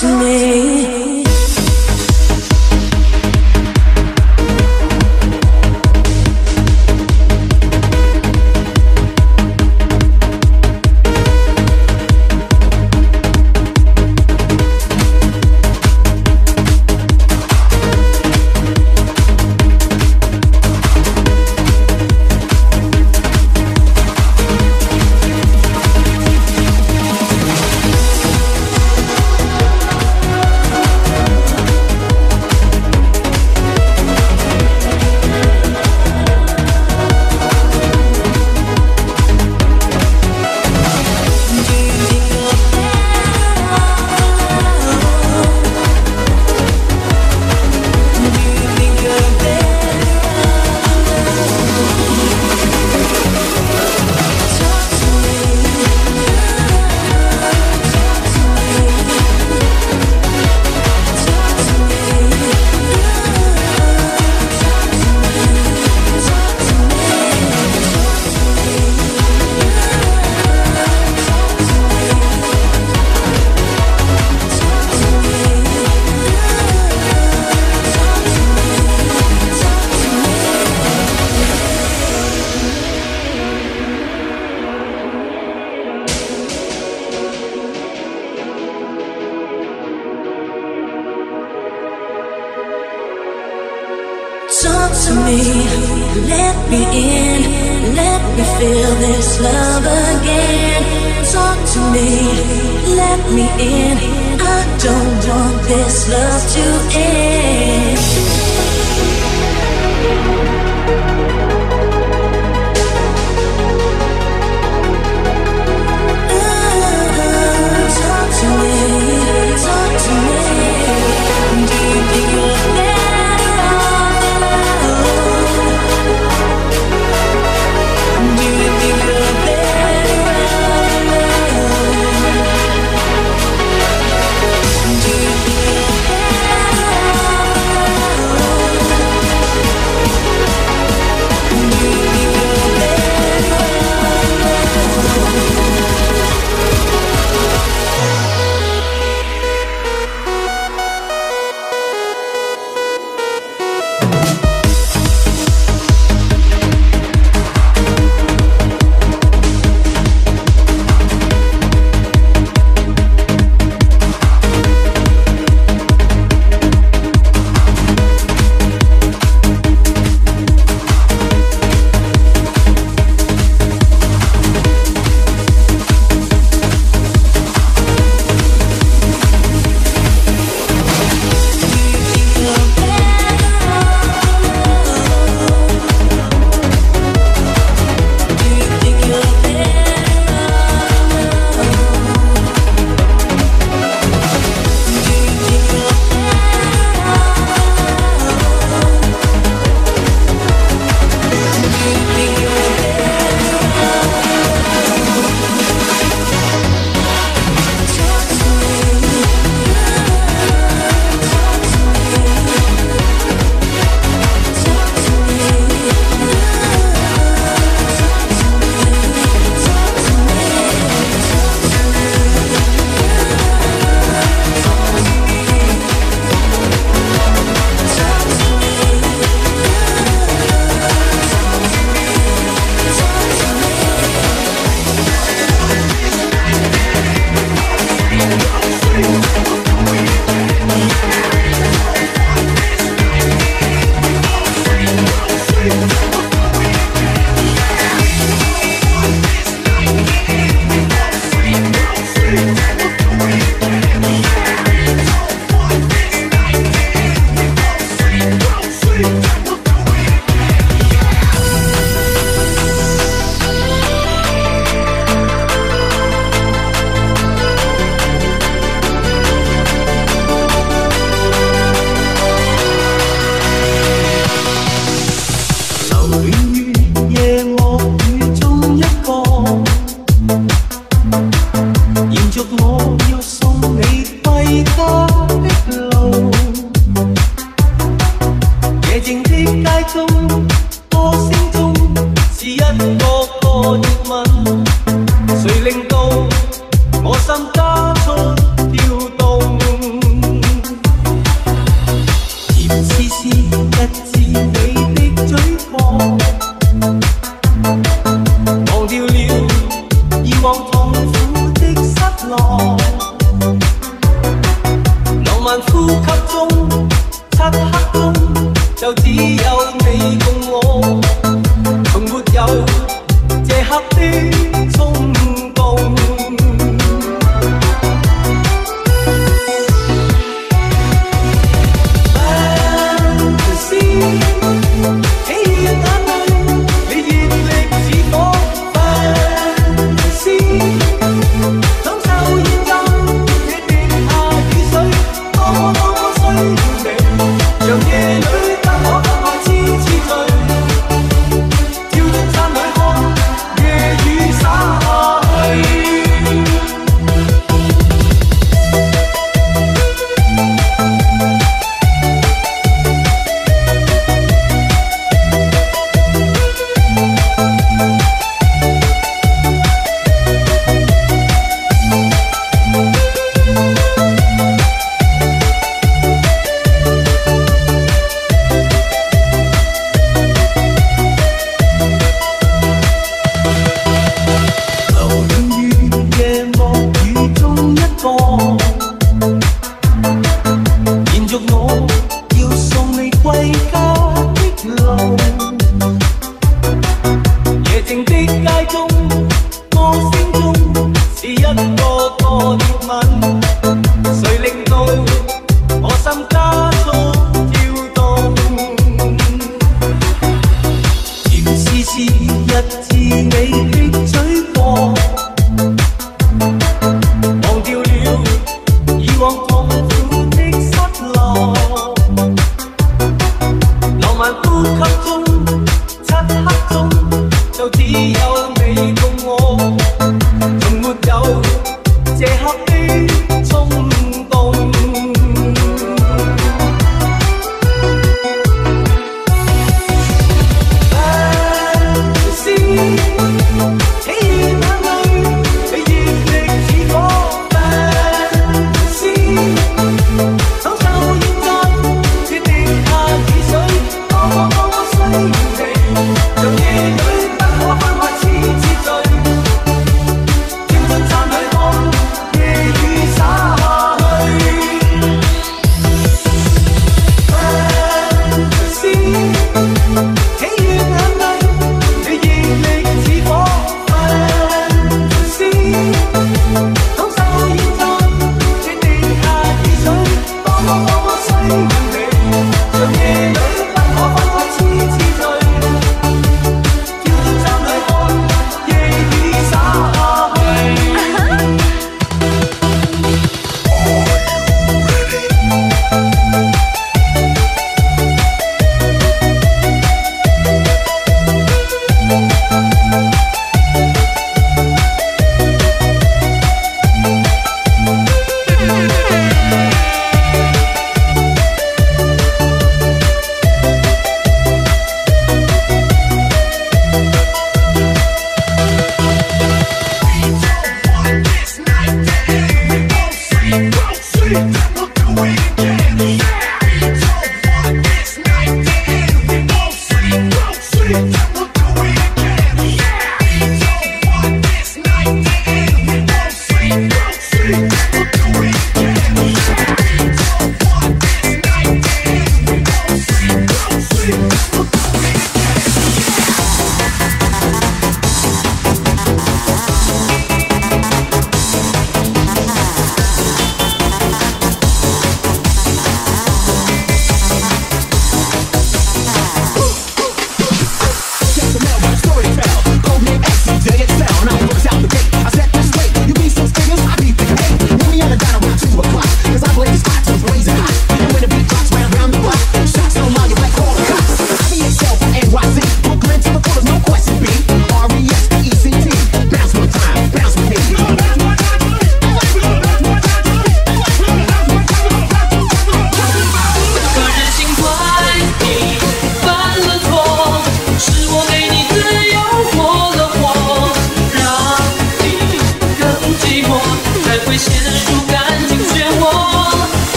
to me.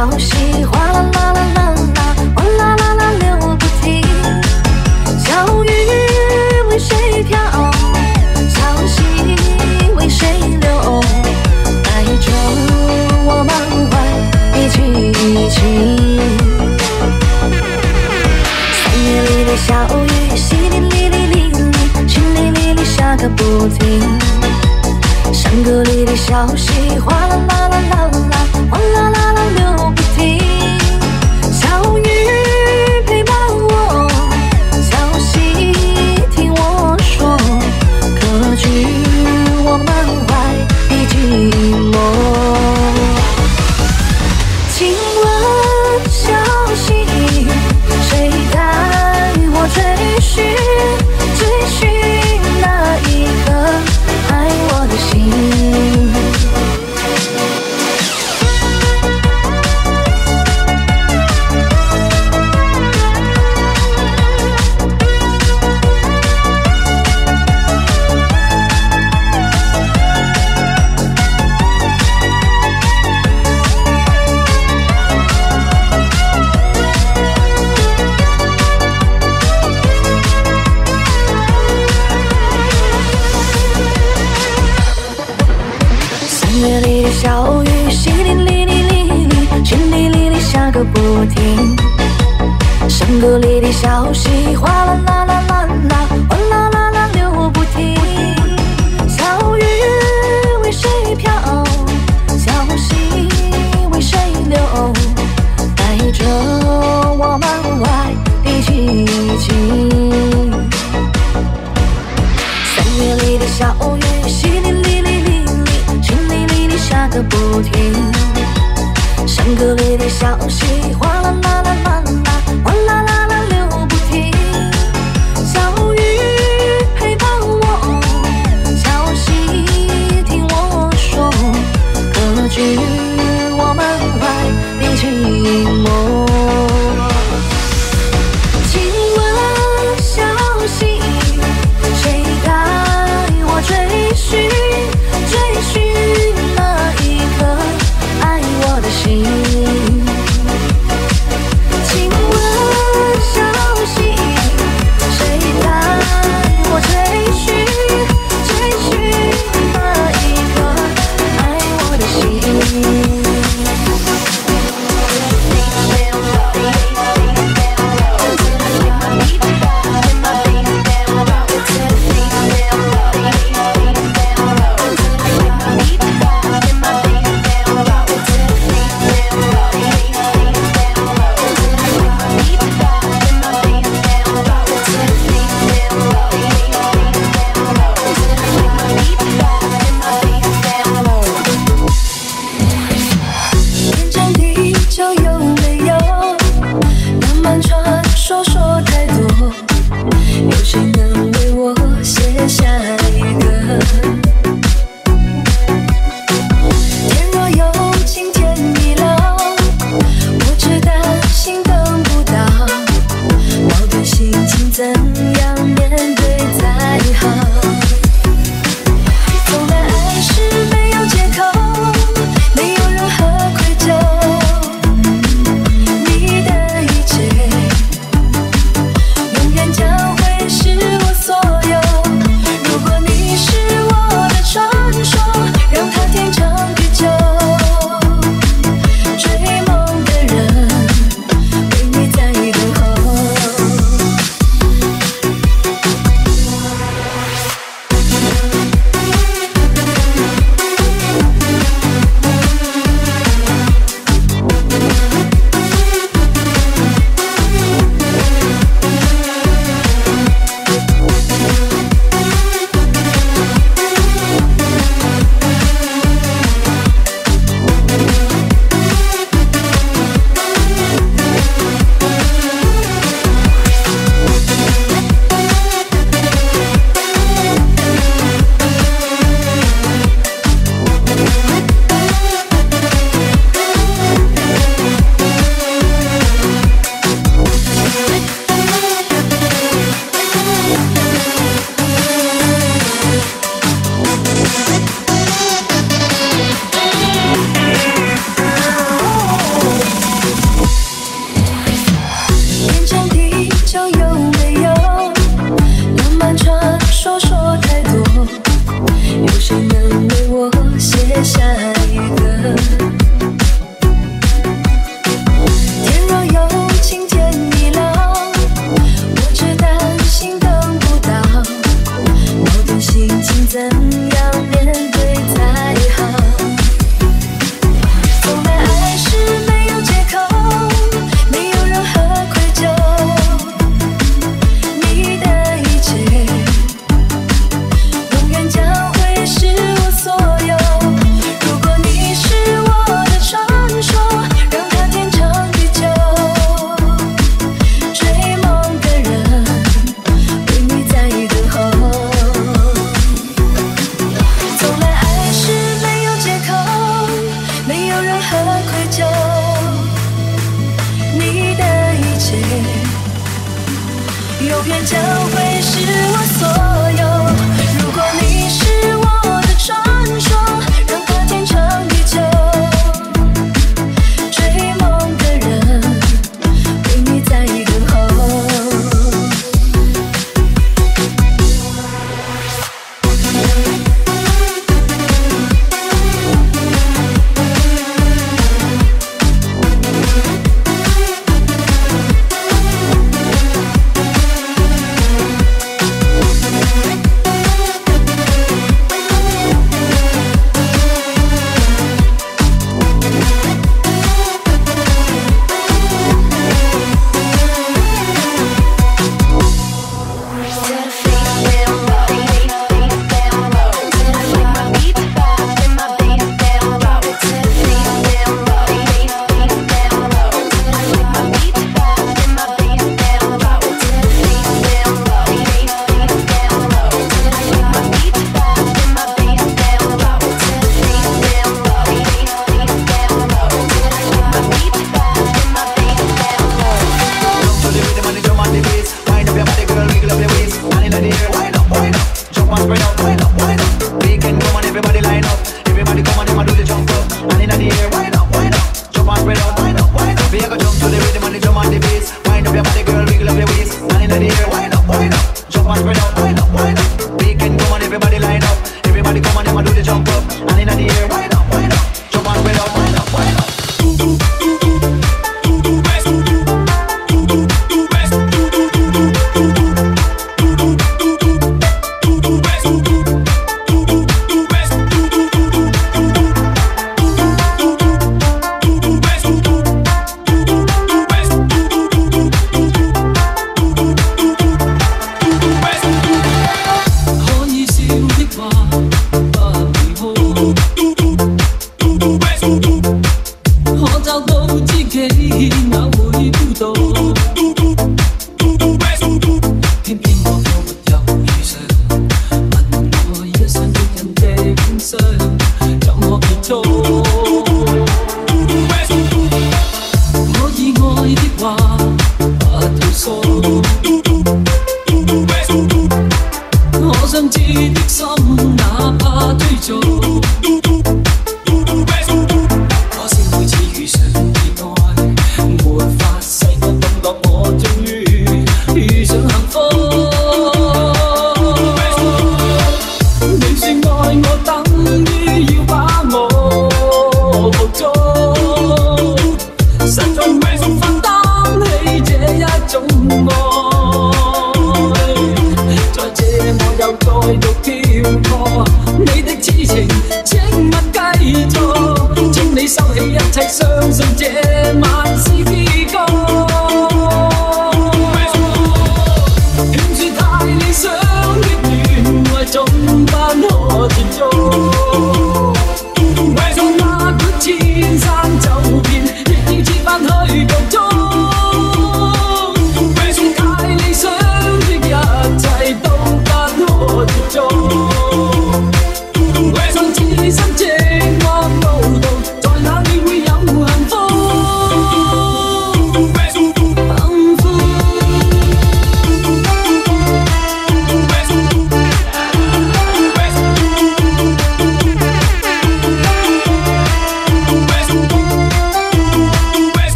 好。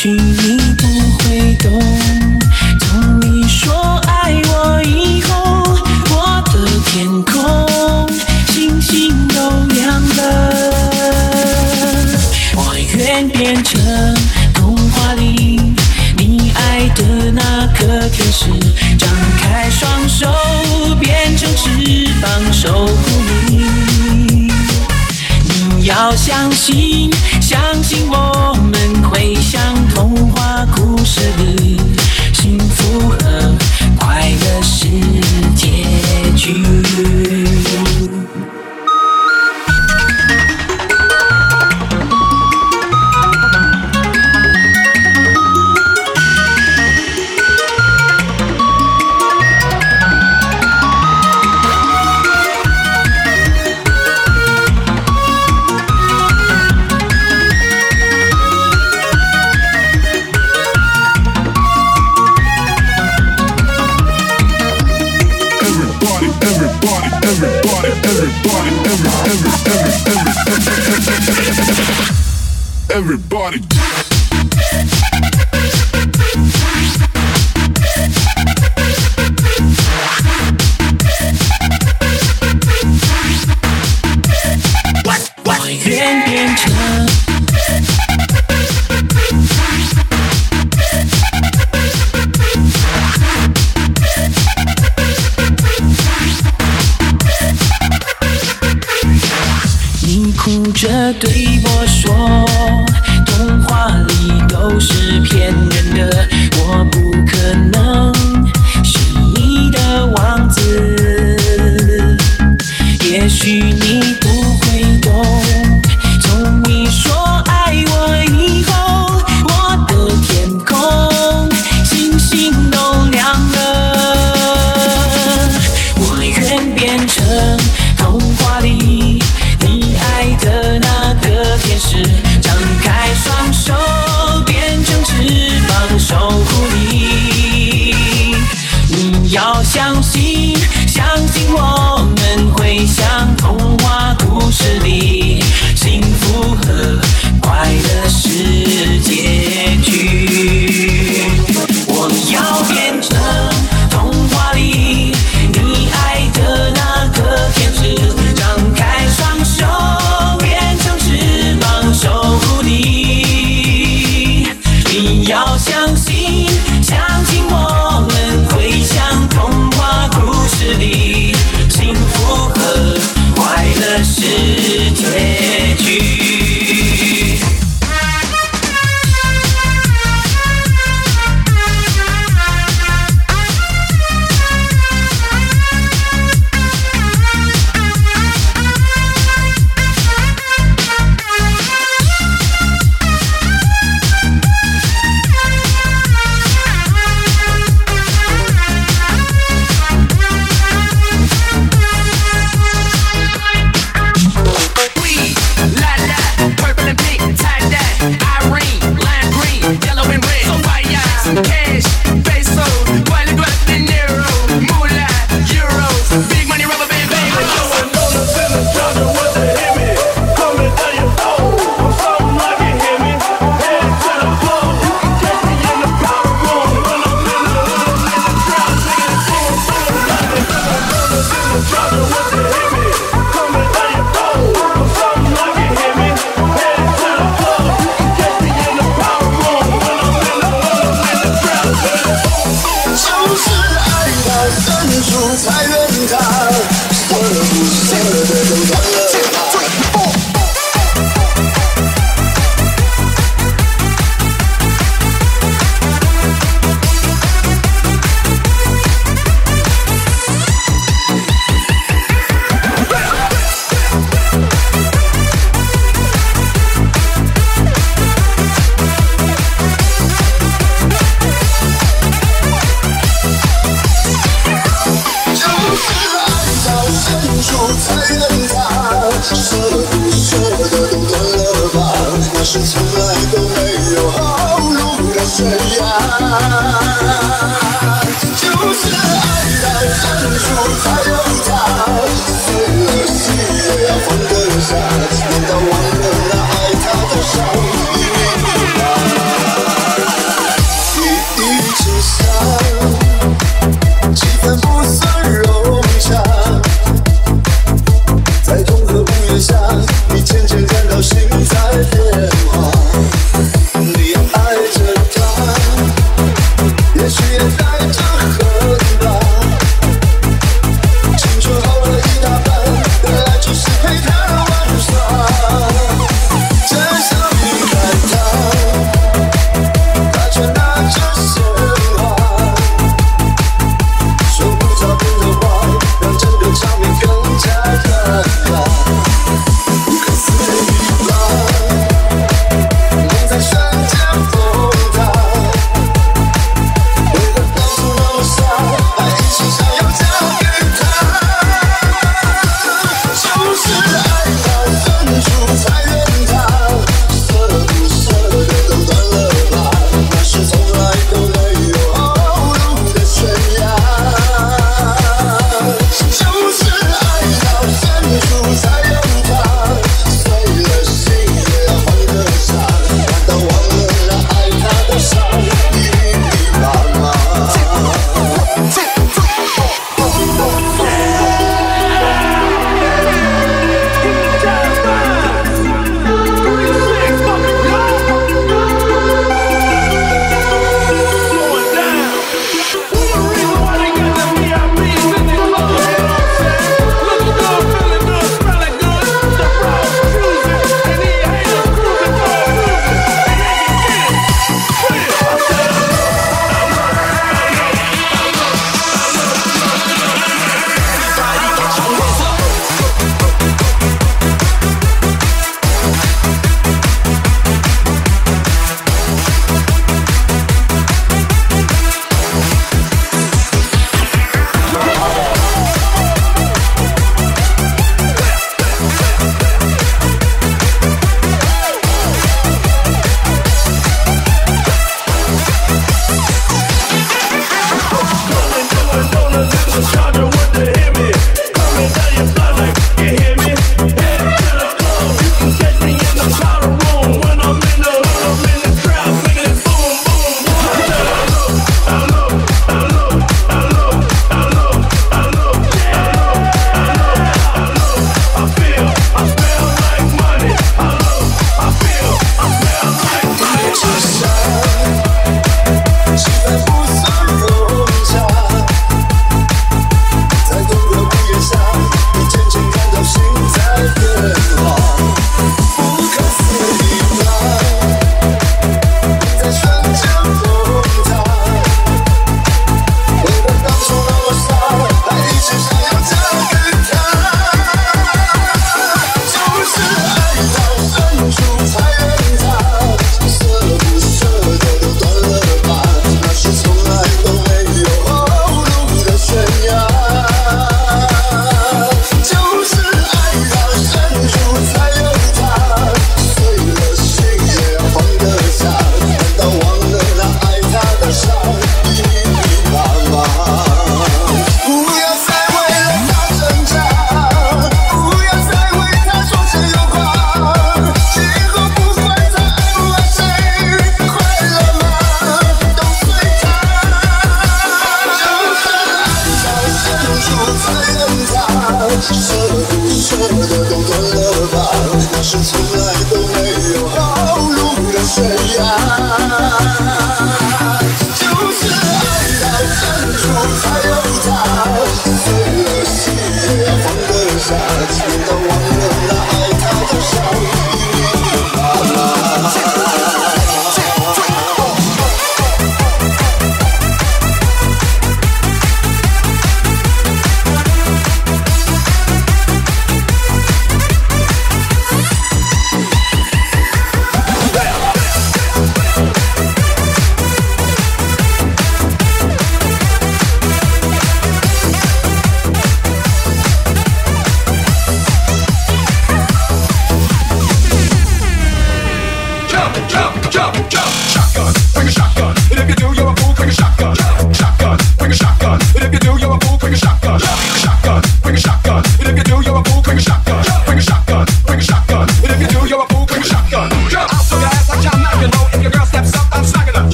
许你不会懂。从你说爱我以后，我的天空星星都亮了。我愿变成童话里你爱的那个天使，张开双手变成翅膀守护你。你要相信，相信我。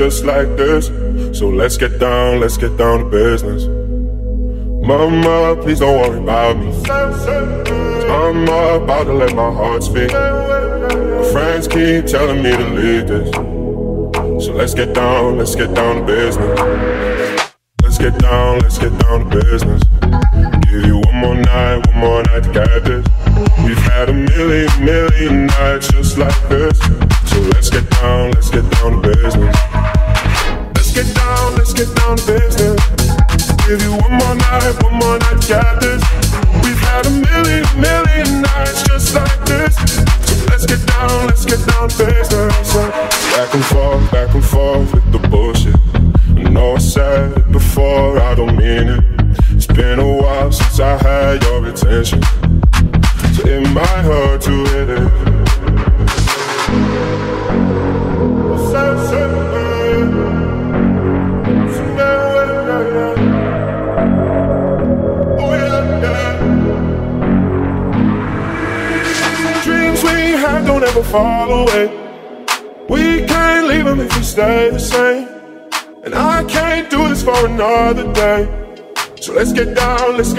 just like this. So let's get down, let's get down to business. Mama, please don't worry about me. I'm about to let my heart speak. My friends keep telling me to leave this. So let's get down, let's get down to business.